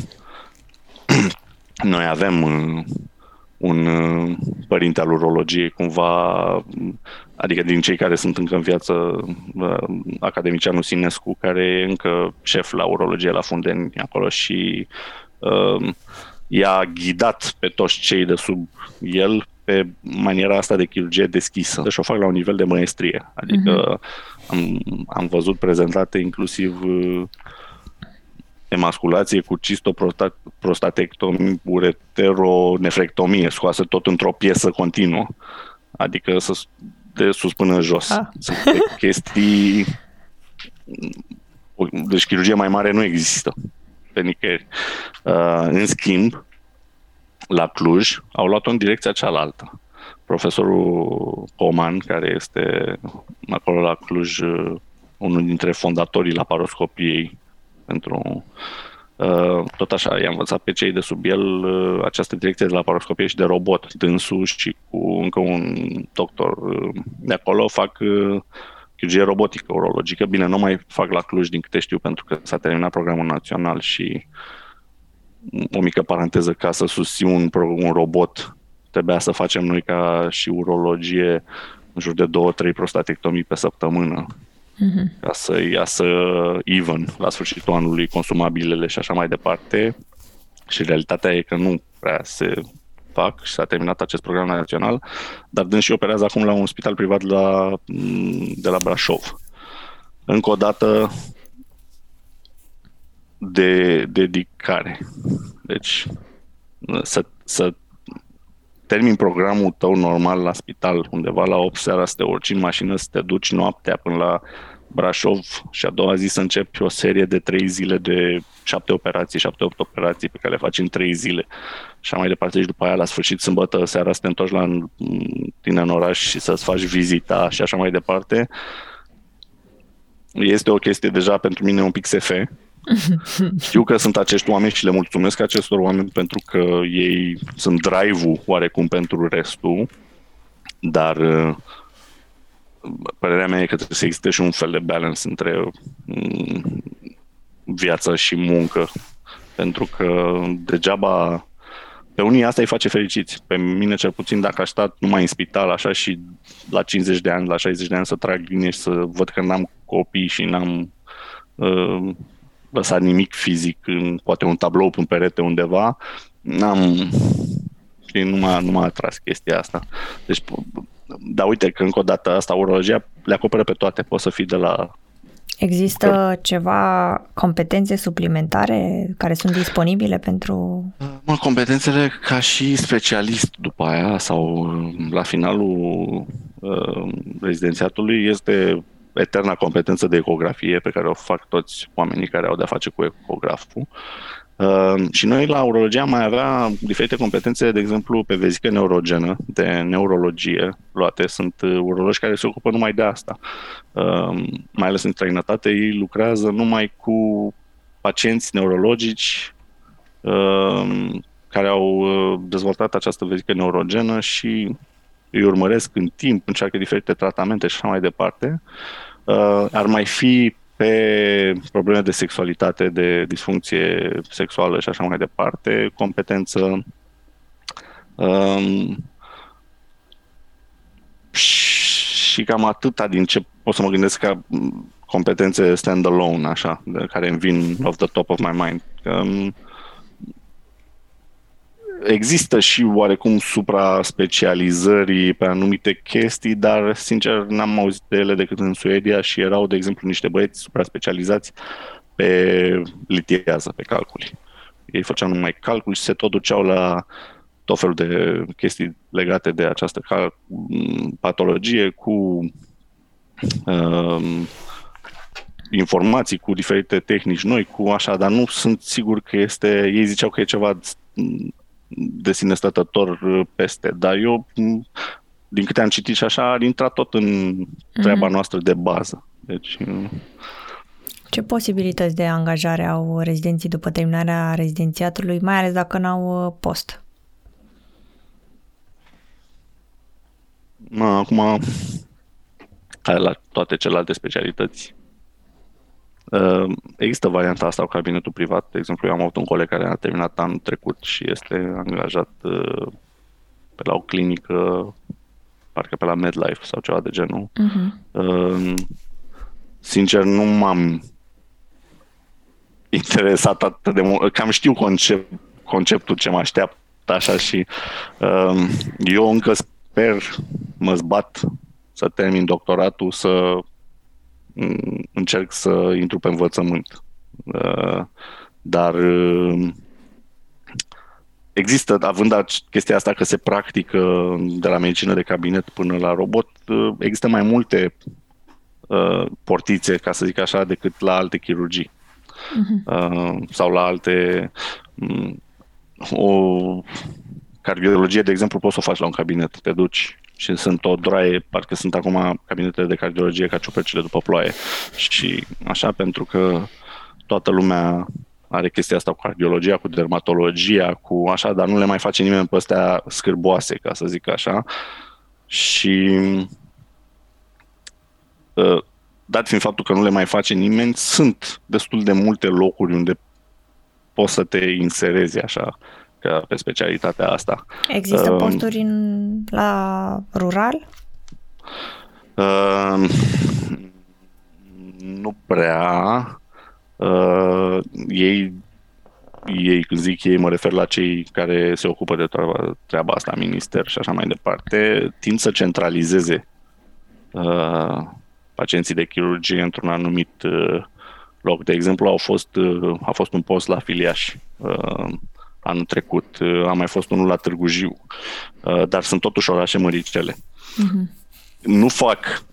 Noi avem uh, un uh, părinte al urologiei cumva, adică din cei care sunt încă în viață, uh, academicianul Sinescu, care e încă șef la urologie la Fundeni acolo și uh, i-a ghidat pe toți cei de sub el pe maniera asta de chirurgie deschisă. Deci o fac la un nivel de maestrie. Adică uh-huh. am, am văzut prezentate inclusiv uh, emasculație cu cistoprostatectomie, ureteronefrectomie, scoasă tot într-o piesă continuă. Adică să, de sus până jos. Ah. Sunt chestii... Deci chirurgie mai mare nu există pe nicăieri. Uh, în schimb, la Cluj au luat-o în direcția cealaltă. Profesorul Coman, care este acolo la Cluj uh, unul dintre fondatorii la paroscopiei pentru uh, tot așa, i-am învățat pe cei de sub el uh, această direcție de la paroscopie și de robot, dânsul și cu încă un doctor de acolo fac chirurgie robotică, urologică. Bine, nu mai fac la Cluj din câte știu pentru că s-a terminat programul național și o mică paranteză, ca să susțin un, un robot, trebuia să facem noi ca și urologie în jur de două, trei prostatectomii pe săptămână uh-huh. ca să iasă even la sfârșitul anului consumabilele și așa mai departe. Și realitatea e că nu prea se fac și s-a terminat acest program național, dar dâns și operează acum la un spital privat la, de la Brașov. Încă o dată, de dedicare. Deci, să, să termin programul tău normal la spital, undeva la 8 seara să te urci în mașină, să te duci noaptea până la Brașov și a doua zi să începi o serie de 3 zile de 7 operații, 7-8 operații pe care le faci în 3 zile și mai departe și după aia la sfârșit sâmbătă seara să te întorci la tine în oraș și să-ți faci vizita și așa mai departe. Este o chestie deja pentru mine un pic SF, știu că sunt acești oameni și le mulțumesc acestor oameni pentru că ei sunt drive-ul oarecum pentru restul, dar uh, părerea mea e că trebuie să existe și un fel de balance între mm, viață și muncă, pentru că degeaba pe unii asta îi face fericiți. Pe mine cel puțin dacă aș sta numai în spital așa și la 50 de ani, la 60 de ani să trag linie și să văd că n-am copii și n-am uh, lăsat nimic fizic, în, poate un tablou pe un perete undeva, n-am și nu m-a, nu m-a atras chestia asta. Deci, dar uite că încă o dată asta, urologia le acoperă pe toate, poți să fii de la Există că... ceva competențe suplimentare care sunt disponibile pentru... Mă, competențele ca și specialist după aia sau la finalul uh, rezidențiatului este eterna competență de ecografie pe care o fac toți oamenii care au de-a face cu ecograful. Uh, și noi la urologia mai avea diferite competențe, de exemplu, pe vezică neurogenă, de neurologie luate. Sunt uh, urologi care se ocupă numai de asta. Uh, mai ales în străinătate, ei lucrează numai cu pacienți neurologici uh, care au uh, dezvoltat această vezică neurogenă și îi urmăresc în timp, încearcă diferite tratamente și așa mai departe. Uh, ar mai fi pe probleme de sexualitate, de disfuncție sexuală și așa mai departe, competență um, și cam atâta din ce pot să mă gândesc ca competențe stand-alone, așa, de care îmi vin off the top of my mind. Um, există și oarecum supra-specializări pe anumite chestii, dar sincer n-am auzit de ele decât în Suedia și erau, de exemplu, niște băieți supra-specializați pe litiază, pe calculi. Ei făceau numai calculi și se tot duceau la tot felul de chestii legate de această cal- patologie cu um, informații, cu diferite tehnici noi, cu așa, dar nu sunt sigur că este, ei ziceau că e ceva de sine stătător uh, peste, dar eu, din câte am citit și așa, ar intra tot în treaba mm-hmm. noastră de bază. Deci, uh, ce posibilități de angajare au rezidenții după terminarea rezidențiatului, mai ales dacă n-au uh, post? Mă, acum, ca la toate celelalte specialități, Uh, există varianta asta cu cabinetul privat. De exemplu, eu am avut un coleg care a terminat anul trecut și este angajat uh, pe la o clinică, parcă pe la MedLife sau ceva de genul. Uh-huh. Sincer, nu m-am interesat atât de mult. Cam știu concept, conceptul ce mă așteaptă așa și uh, eu încă sper, mă zbat să termin doctoratul, să încerc să intru pe învățământ. Uh, dar uh, există, având chestia asta că se practică de la medicină de cabinet până la robot, uh, există mai multe portițe, ca să zic așa, decât la alte chirurgii. Uh-huh. Sau la alte... Mm, o cardiologie, de exemplu, poți să o faci la un cabinet. Te duci, și sunt o droaie, parcă sunt acum cabinetele de cardiologie ca ciupercile după ploaie. Și așa, pentru că toată lumea are chestia asta cu cardiologia, cu dermatologia, cu așa, dar nu le mai face nimeni pe astea scârboase, ca să zic așa. Și ă, dat fiind faptul că nu le mai face nimeni, sunt destul de multe locuri unde poți să te inserezi așa ca pe specialitatea asta. Există uh, posturi în, la rural? Uh, nu prea. Uh, ei, ei, când zic ei, mă refer la cei care se ocupă de treaba, treaba asta, minister și așa mai departe, tind să centralizeze uh, pacienții de chirurgie într-un anumit uh, loc. De exemplu, au fost, uh, a fost un post la filiaș uh, anul trecut, uh, a mai fost unul la Târgu Jiu, uh, dar sunt totuși orașe măricele. Uh-huh. Nu fac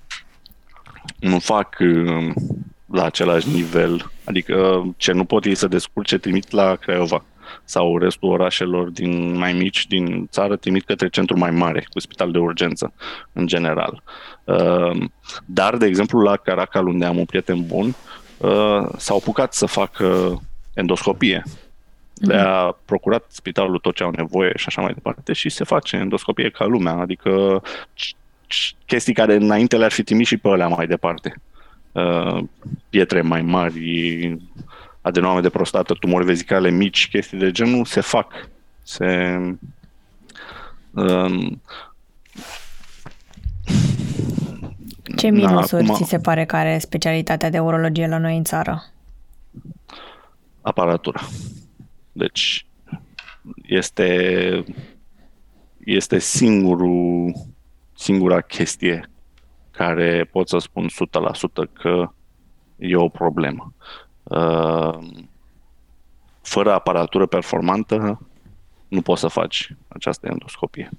nu fac uh, la același nivel, adică ce nu pot ei să descurce, trimit la Craiova sau restul orașelor din mai mici din țară trimit către centru mai mare, cu spital de urgență, în general. Dar, de exemplu, la Caracal, unde am un prieten bun, s-au apucat să facă endoscopie le-a procurat spitalul tot ce au nevoie și așa mai departe și se face endoscopie ca lumea, adică chestii care înainte le-ar fi trimis și pe alea mai departe. Uh, pietre mai mari, adenome de prostată, tumori vezicale mici, chestii de genul, se fac. Se, um, Ce minusuri da, acum, ți se pare că are specialitatea de urologie la noi în țară? Aparatura. Deci este, este singurul, singura chestie care pot să spun 100% că e o problemă. Uh, fără aparatură performantă nu poți să faci această endoscopie.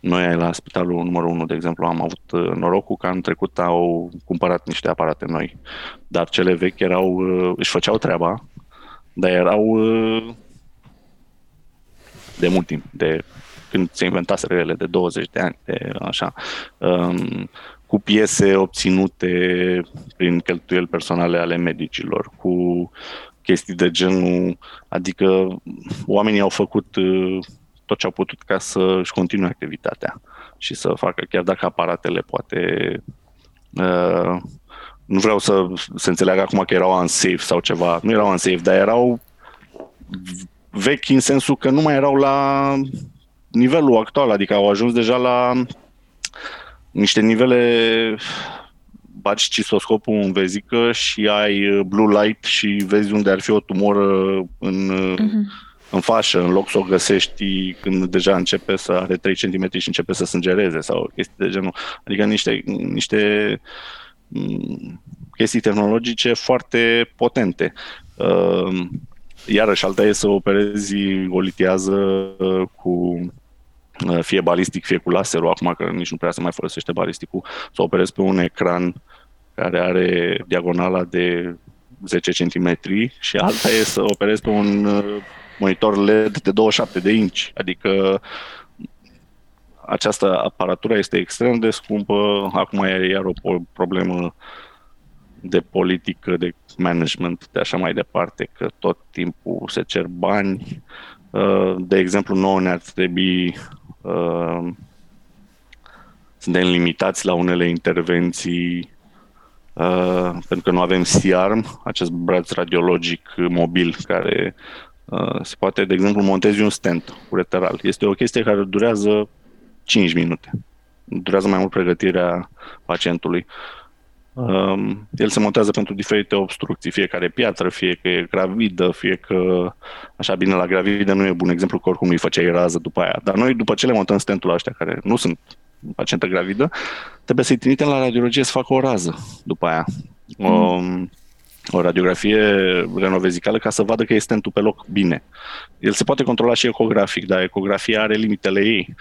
Noi la spitalul numărul 1, de exemplu, am avut uh, norocul că anul trecut au cumpărat niște aparate noi, dar cele vechi erau, uh, își făceau treaba, dar erau de mult timp, de când se inventaseră ele, de 20 de ani, de așa, um, cu piese obținute prin cheltuieli personale ale medicilor, cu chestii de genul, adică oamenii au făcut uh, tot ce au putut ca să își continue activitatea și să facă, chiar dacă aparatele poate uh, nu vreau să se înțeleagă acum că erau unsafe sau ceva, nu erau unsafe, dar erau vechi în sensul că nu mai erau la nivelul actual, adică au ajuns deja la niște nivele baci cisoscopul în vezică și ai blue light și vezi unde ar fi o tumoră în, uh-huh. în fașă, în loc să o găsești când deja începe să are 3 cm și începe să sângereze sau chestii de genul. Adică niște, niște mm, chestii tehnologice foarte potente. Uh, Iarăși, alta e să operezi o litiază uh, cu uh, fie balistic, fie cu laserul, acum că nici nu prea se mai folosește balisticul, să operezi pe un ecran care are diagonala de 10 cm și alta e să operezi pe un uh, monitor LED de 27 de inch. Adică această aparatură este extrem de scumpă, acum e iar o problemă de politică, de management, de așa mai departe, că tot timpul se cer bani. Uh, de exemplu, nouă ne-ar trebui uh, suntem limitați la unele intervenții uh, pentru că nu avem C-arm, acest braț radiologic mobil care uh, se poate, de exemplu, montezi un stent ureteral. Este o chestie care durează 5 minute. Durează mai mult pregătirea pacientului. Um, el se montează pentru diferite obstrucții, fiecare piatră, fie că e gravidă, fie că, așa bine, la gravidă nu e bun exemplu că oricum nu-i făceai rază după aia. Dar noi, după ce le montăm stentul ăștia, care nu sunt pacientă gravidă, trebuie să-i trimitem la radiologie să facă o rază după aia. Mm. O, o radiografie renovezicală ca să vadă că este stentul pe loc bine. El se poate controla și ecografic, dar ecografia are limitele ei.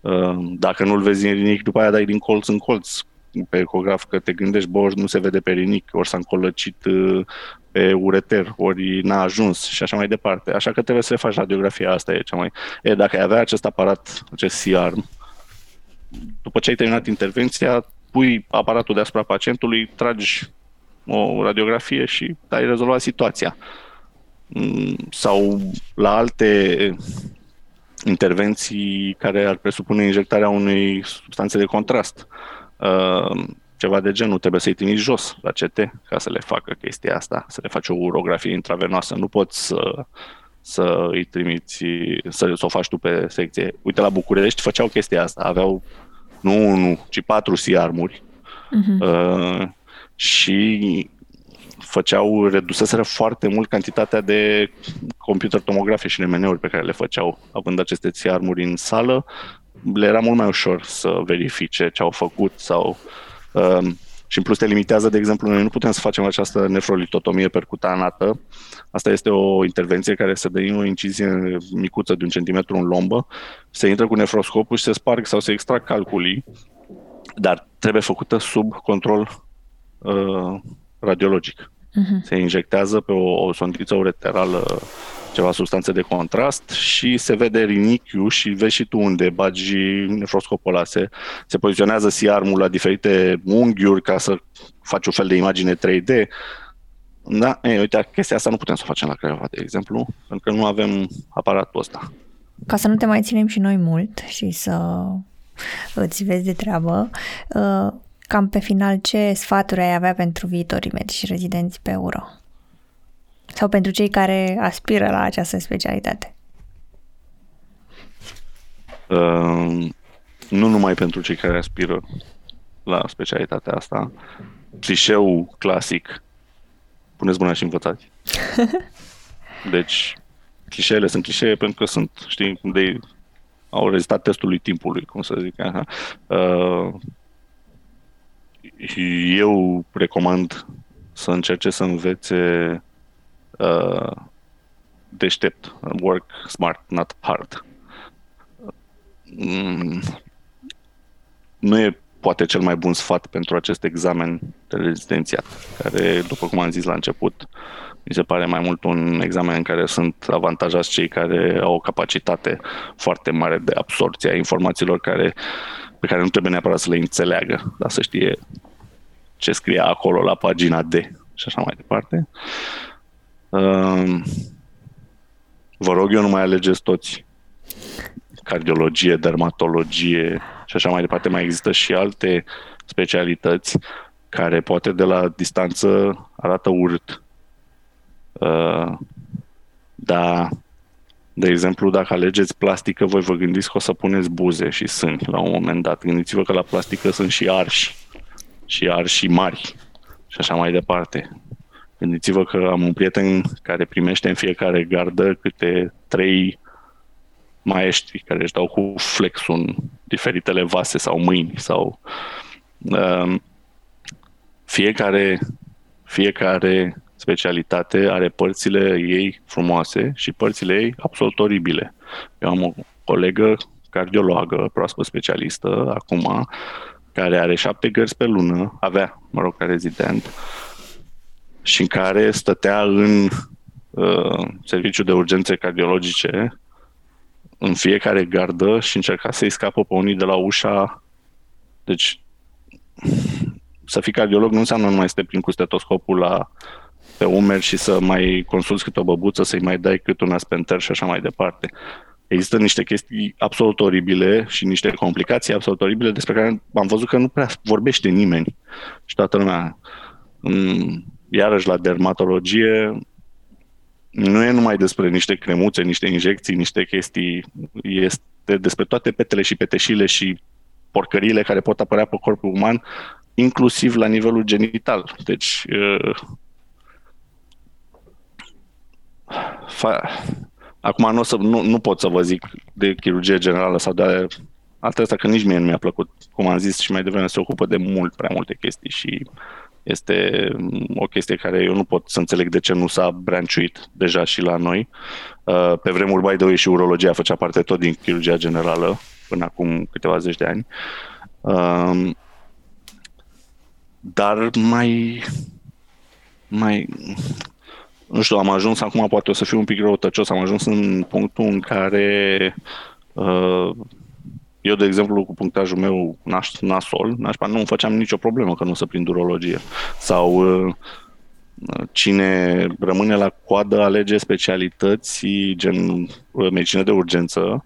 Uh, dacă nu-l vezi în rinic, după aia dai din colț în colț pe ecograf că te gândești, bă, ori nu se vede pe rinic, ori s-a încolăcit uh, pe ureter, ori n-a ajuns și așa mai departe. Așa că trebuie să le faci radiografia asta, e cea mai... E, dacă ai avea acest aparat, acest C-arm, după ce ai terminat intervenția, pui aparatul deasupra pacientului, tragi o radiografie și ai rezolvat situația. Mm, sau la alte intervenții care ar presupune injectarea unei substanțe de contrast. Uh, ceva de genul, trebuie să-i trimiți jos la CT ca să le facă chestia asta, să le faci o urografie intravenoasă. Nu poți să, să îi trimiți, să, să o faci tu pe secție. Uite, la București făceau chestia asta, aveau nu unul, ci patru siarmuri uh-huh. uh, și făceau, reduseseră foarte mult cantitatea de computer tomografe și remeneuri pe care le făceau, având aceste țiarmuri în sală, le era mult mai ușor să verifice ce au făcut sau uh, și în plus te limitează, de exemplu, noi nu putem să facem această nefrolitotomie percutanată. Asta este o intervenție care se dă în o incizie micuță de un centimetru în lombă, se intră cu nefroscopul și se sparg sau se extrag calculii, dar trebuie făcută sub control uh, radiologic. Uh-huh. Se injectează pe o, o sondiță ureterală ceva substanțe de contrast și se vede rinichiul și vezi și tu unde bagi nefroscopul ăla. Se, se poziționează siarmul la diferite unghiuri ca să faci un fel de imagine 3D. Da, ei, uite, chestia asta nu putem să o facem la Craiova, de exemplu, pentru că nu avem aparatul ăsta. Ca să nu te mai ținem și noi mult și să îți vezi de treabă, uh, cam pe final ce sfaturi ai avea pentru viitorii medici rezidenți pe euro? Sau pentru cei care aspiră la această specialitate? Uh, nu numai pentru cei care aspiră la specialitatea asta. Clișeul clasic, puneți mâna și învățați. Deci, clișeele sunt clișee pentru că sunt, știi, de au rezistat testului timpului, cum să zic așa. Uh, eu recomand să încerce să învețe uh, deștept. Work smart, not hard. Mm, nu e poate cel mai bun sfat pentru acest examen de rezidențiat, care, după cum am zis la început, mi se pare mai mult un examen în care sunt avantajați cei care au o capacitate foarte mare de absorție a informațiilor care, pe care nu trebuie neapărat să le înțeleagă, dar să știe ce scrie acolo la pagina D și așa mai departe. Ehm, vă rog eu nu mai alegeți toți cardiologie, dermatologie și așa mai departe. Mai există și alte specialități care poate de la distanță arată urât. Uh, da, de exemplu, dacă alegeți plastică, voi vă gândiți că o să puneți buze și sâni la un moment dat. Gândiți-vă că la plastică sunt și arși, și arși mari și așa mai departe. Gândiți-vă că am un prieten care primește în fiecare gardă câte trei maestri care își dau cu flexul în diferitele vase sau mâini sau uh, fiecare, fiecare specialitate are părțile ei frumoase și părțile ei absolut oribile. Eu am o colegă cardiologă, proaspăt specialistă, acum, care are șapte gărzi pe lună, avea, mă rog, ca rezident, și în care stătea în uh, serviciu de urgențe cardiologice în fiecare gardă și încerca să-i scapă pe unii de la ușa. Deci, să fii cardiolog nu înseamnă numai să te prin cu stetoscopul la, pe umeri și să mai consulți câte o băbuță, să-i mai dai cât un aspenter și așa mai departe. Există niște chestii absolut oribile și niște complicații absolut oribile despre care am văzut că nu prea vorbește nimeni. Și toată lumea mm, iarăși la dermatologie, nu e numai despre niște cremuțe, niște injecții, niște chestii, este despre toate petele și peteșile și porcăriile care pot apărea pe corpul uman, inclusiv la nivelul genital. Deci, uh, fa- acum nu, o să, nu, nu pot să vă zic de chirurgie generală sau de altă că nici mie nu mi-a plăcut. Cum am zis și mai devreme, se ocupă de mult prea multe chestii și este o chestie care eu nu pot să înțeleg de ce nu s-a branciuit deja și la noi. Uh, pe vremuri, by the way, și urologia făcea parte tot din chirurgia generală până acum câteva zeci de ani. Um, dar mai mai nu știu, am ajuns acum, poate o să fiu un pic răutăcios, am ajuns în punctul în care uh, eu, de exemplu, cu punctajul meu nas, nasol, nașpa, nu îmi făceam nicio problemă că nu să prind urologie. Sau uh, cine rămâne la coadă alege specialități gen uh, medicină de urgență,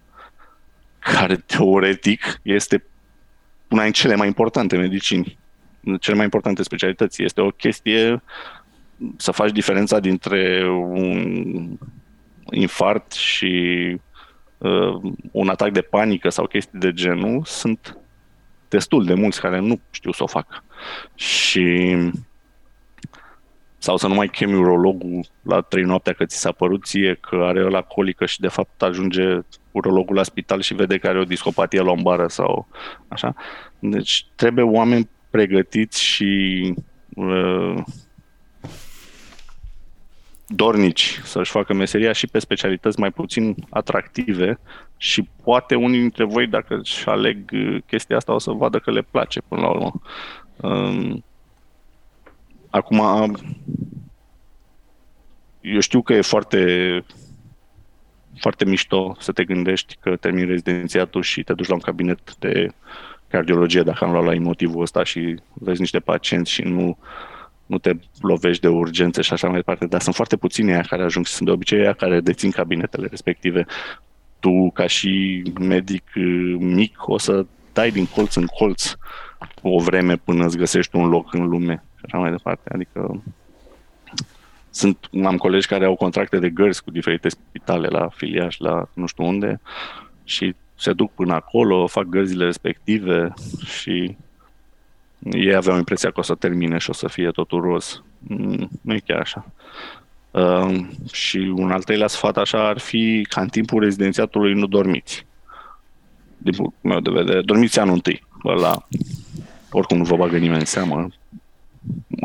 care teoretic este una din cele mai importante medicini, cele mai importante specialități. Este o chestie să faci diferența dintre un infart și uh, un atac de panică sau chestii de genul, sunt destul de mulți care nu știu să o facă. Și sau să nu mai chemi urologul la trei noaptea că ți s-a părut ție că are la colică și de fapt ajunge urologul la spital și vede că are o discopatie lombară sau așa. Deci trebuie oameni pregătiți și uh, dornici să-și facă meseria și pe specialități mai puțin atractive și poate unii dintre voi, dacă își aleg uh, chestia asta, o să vadă că le place până la urmă. Um, acum, eu știu că e foarte foarte mișto să te gândești că termini rezidențiatul și te duci la un cabinet de cardiologie, dacă am luat la motivul ăsta și vezi niște pacienți și nu nu te lovești de urgențe și așa mai departe, dar sunt foarte puțini aia care ajung și sunt de obicei aia care dețin cabinetele respective. Tu, ca și medic uh, mic, o să dai din colț în colț o vreme până îți găsești un loc în lume și așa mai departe. Adică sunt, am colegi care au contracte de gărzi cu diferite spitale la filiaș, la nu știu unde și se duc până acolo, fac gărzile respective și ei aveau impresia că o să termine și o să fie totul roz. Mm, nu e chiar așa. Uh, și un al treilea sfat așa ar fi ca în timpul rezidențiatului nu dormiți. Din punctul meu de vedere, dormiți anul întâi. La, oricum nu vă bagă nimeni în seamă,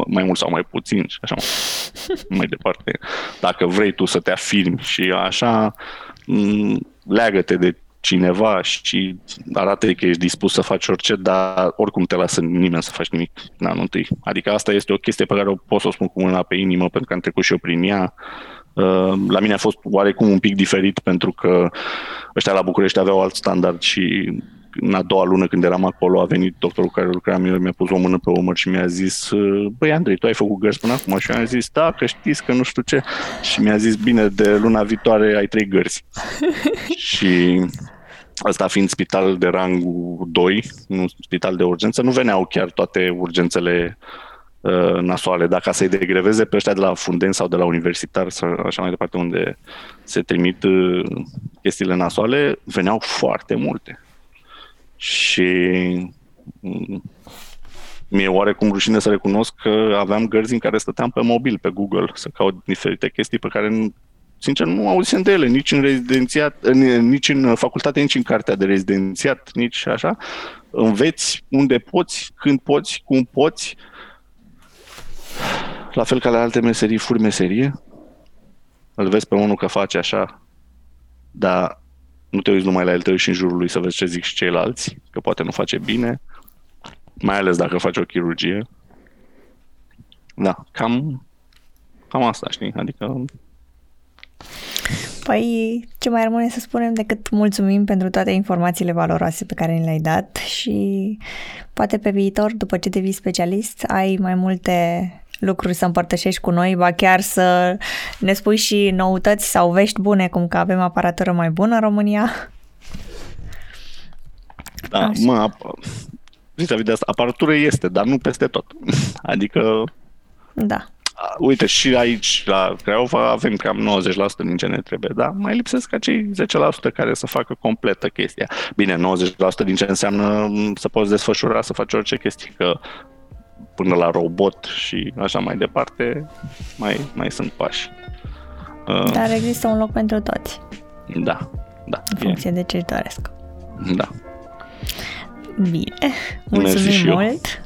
mai mult sau mai puțin și așa mai departe. Dacă vrei tu să te afirmi și așa, mm, leagă-te de cineva și arată că ești dispus să faci orice, dar oricum te lasă nimeni să faci nimic în anul întâi. Adică asta este o chestie pe care o pot să o spun cu mâna pe inimă, pentru că am trecut și eu prin ea. Uh, la mine a fost oarecum un pic diferit pentru că ăștia la București aveau alt standard și în a doua lună când eram acolo a venit doctorul care lucra eu, mi-a pus o mână pe umăr și mi-a zis băi Andrei, tu ai făcut gărzi până acum? Și eu am zis, da, că știți că nu știu ce. Și mi-a zis, bine, de luna viitoare ai trei gărzi. și Asta fiind spital de rangul 2, un spital de urgență, nu veneau chiar toate urgențele uh, nasoale. Dacă să-i degreveze pe ăștia de la Funden sau de la universitar sau așa mai departe, unde se trimit uh, chestiile nasoale, veneau foarte multe. Și mm, mi-e oarecum rușine să recunosc că aveam gărzi în care stăteam pe mobil, pe Google, să caut diferite chestii pe care sincer, nu auzisem de ele, nici în rezidențiat, nici în facultate, nici în cartea de rezidențiat, nici așa. Înveți unde poți, când poți, cum poți. La fel ca la alte meserii, furi meserie. Îl vezi pe unul că face așa, dar nu te uiți numai la el, te uiți și în jurul lui să vezi ce zic și ceilalți, că poate nu face bine, mai ales dacă faci o chirurgie. Da, cam, cam asta, știi? Adică Păi, ce mai rămâne să spunem decât mulțumim pentru toate informațiile valoroase pe care ni le-ai dat și poate pe viitor, după ce devii specialist, ai mai multe lucruri să împărtășești cu noi, ba chiar să ne spui și noutăți sau vești bune, cum că avem aparatură mai bună în România. Da, Așa. mă, vis-a-vis de asta, aparatură este, dar nu peste tot. Adică Da. Uite, și aici, la Craiova, avem cam 90% din ce ne trebuie, da? Mai lipsesc acei 10% care să facă completă chestia. Bine, 90% din ce înseamnă să poți desfășura, să faci orice chestie, că până la robot și așa mai departe, mai, mai sunt pași. Uh, Dar există un loc pentru toți. Da, da. În funcție e. de ce doresc. Da. Bine. Mulțumim mult. Eu.